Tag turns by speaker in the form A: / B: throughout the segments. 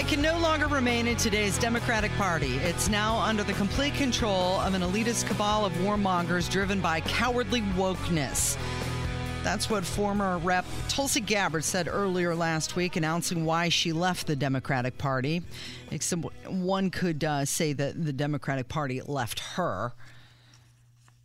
A: I can no longer remain in today's Democratic Party. It's now under the complete control of an elitist cabal of warmongers driven by cowardly wokeness. That's what former Rep Tulsi Gabbard said earlier last week, announcing why she left the Democratic Party. Except one could uh, say that the Democratic Party left her.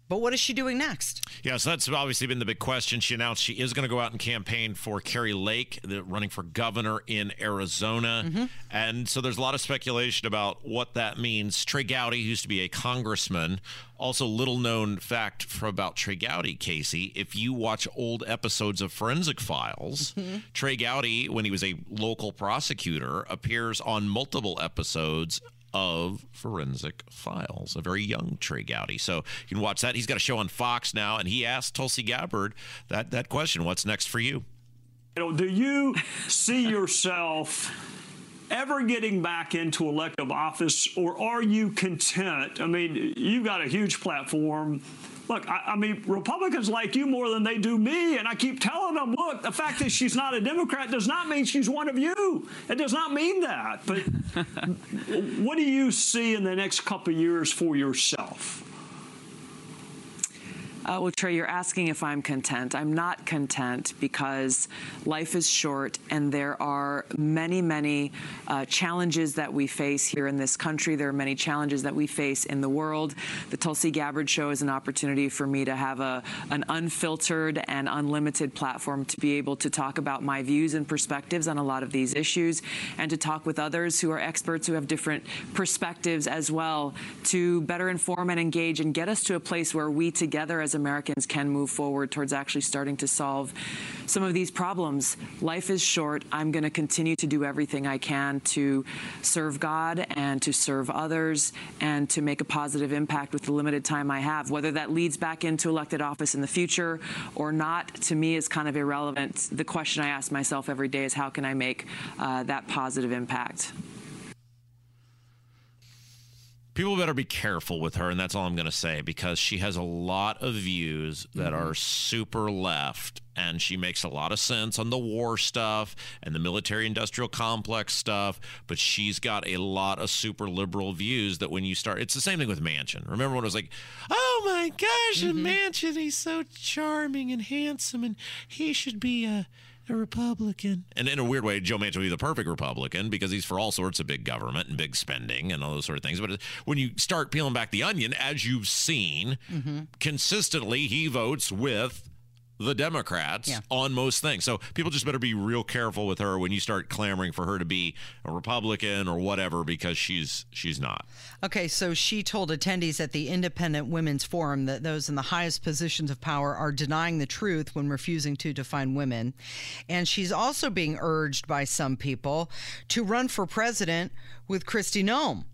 A: But what is she doing next?
B: Yeah, so that's obviously been the big question. She announced she is going to go out and campaign for Kari Lake, the, running for governor in Arizona. Mm-hmm. And so there's a lot of speculation about what that means. Trey Gowdy used to be a congressman. Also, little known fact about Trey Gowdy, Casey. If you watch old episodes of Forensic Files, mm-hmm. Trey Gowdy, when he was a local prosecutor, appears on multiple episodes of Forensic Files, a very young Trey Gowdy. So you can watch that. He's got a show on Fox now, and he asked Tulsi Gabbard that, that question What's next for you?
C: Do you see yourself ever getting back into elective office, or are you content? I mean, you've got a huge platform look, I, I, mean, Republicans like you more than they do me, and I keep telling them, look, the fact that she's not a Democrat does not mean she's one of you. It does not mean that. But what do you see in the next couple of years for yourself?
D: Uh, well, Trey, you're asking if I'm content. I'm not content because life is short and there are many, many uh, challenges that we face here in this country. There are many challenges that we face in the world. The Tulsi Gabbard Show is an opportunity for me to have a, an unfiltered and unlimited platform to be able to talk about my views and perspectives on a lot of these issues and to talk with others who are experts who have different perspectives as well to better inform and engage and get us to a place where we together as Americans can move forward towards actually starting to solve some of these problems. Life is short. I'm going to continue to do everything I can to serve God and to serve others and to make a positive impact with the limited time I have. Whether that leads back into elected office in the future or not, to me, is kind of irrelevant. The question I ask myself every day is how can I make uh, that positive impact?
B: People better be careful with her and that's all i'm going to say because she has a lot of views that mm-hmm. are super left and she makes a lot of sense on the war stuff and the military industrial complex stuff but she's got a lot of super liberal views that when you start it's the same thing with Manchin remember when it was like oh my gosh mm-hmm. Manchin he's so charming and handsome and he should be a a Republican. And in a weird way, Joe Manchin would be the perfect Republican because he's for all sorts of big government and big spending and all those sort of things. But when you start peeling back the onion, as you've seen, mm-hmm. consistently he votes with the Democrats yeah. on most things. So people just better be real careful with her when you start clamoring for her to be a Republican or whatever because she's she's not.
A: Okay, so she told attendees at the Independent Women's Forum that those in the highest positions of power are denying the truth when refusing to define women. And she's also being urged by some people to run for president with Kristi Noem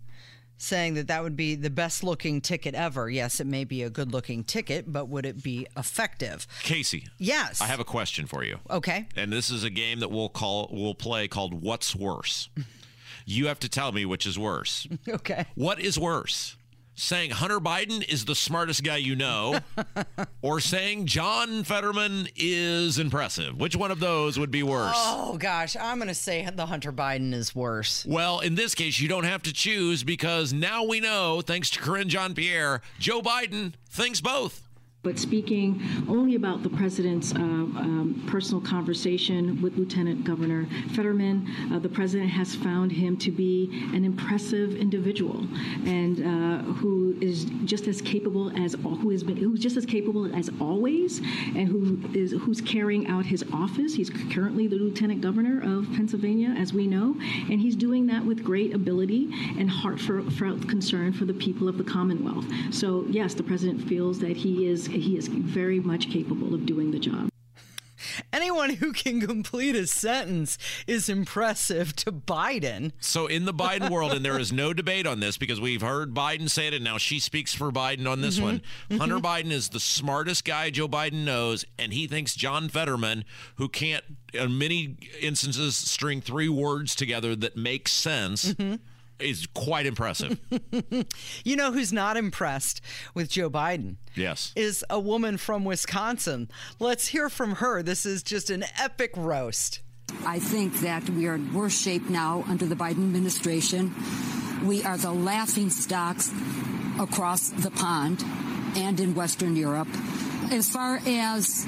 A: saying that that would be the best looking ticket ever. Yes, it may be a good looking ticket, but would it be effective?
B: Casey.
A: Yes.
B: I have a question for you.
A: Okay.
B: And this is a game that we'll call we'll play called What's Worse. you have to tell me which is worse.
A: okay.
B: What is worse? Saying Hunter Biden is the smartest guy you know, or saying John Fetterman is impressive? Which one of those would be worse?
A: Oh, gosh. I'm going to say the Hunter Biden is worse.
B: Well, in this case, you don't have to choose because now we know, thanks to Karine Jean Pierre, Joe Biden thinks both
E: but speaking only about the president's uh, um, personal conversation with Lieutenant Governor Fetterman, uh, the president has found him to be an impressive individual and uh, who is just as capable as who has been who's just as capable as always, and who is who's carrying out his office. He's currently the Lieutenant Governor of Pennsylvania, as we know, and he's doing that with great ability and heartfelt concern for the people of the Commonwealth. So yes, the president feels that he is he is very much capable of doing the job.
A: Anyone who can complete a sentence is impressive to Biden.
B: So, in the Biden world, and there is no debate on this because we've heard Biden say it, and now she speaks for Biden on this mm-hmm. one. Mm-hmm. Hunter Biden is the smartest guy Joe Biden knows, and he thinks John Fetterman, who can't, in many instances, string three words together that make sense. Mm-hmm is quite impressive.
A: you know who's not impressed with Joe Biden?
B: Yes.
A: Is a woman from Wisconsin. Let's hear from her. This is just an epic roast.
F: I think that we are in worse shape now under the Biden administration. We are the laughing stocks across the pond and in Western Europe. As far as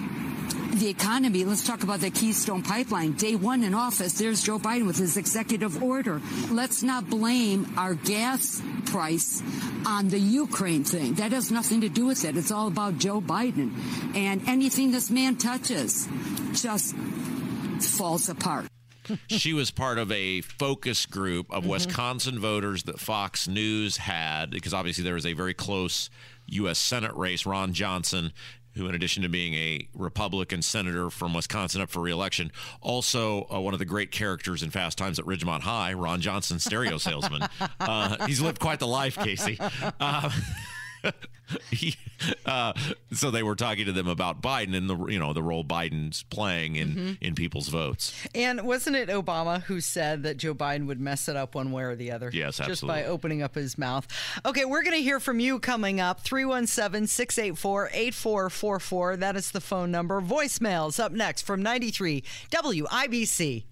F: the economy, let's talk about the Keystone Pipeline. Day one in office, there's Joe Biden with his executive order. Let's not blame our gas price on the Ukraine thing. That has nothing to do with it. It's all about Joe Biden. And anything this man touches just falls apart.
B: she was part of a focus group of mm-hmm. Wisconsin voters that Fox News had, because obviously there was a very close U.S. Senate race. Ron Johnson who, in addition to being a Republican senator from Wisconsin up for reelection, also uh, one of the great characters in Fast Times at Ridgemont High, Ron Johnson, stereo salesman. Uh, he's lived quite the life, Casey. Uh, he, uh, so they were talking to them about Biden and the you know the role Biden's playing in mm-hmm. in people's votes.
A: And wasn't it Obama who said that Joe Biden would mess it up one way or the other?
B: Yes, absolutely.
A: Just by opening up his mouth. Okay, we're going to hear from you coming up 317-684-8444. That is the phone number. Voicemails up next from 93 WIBC.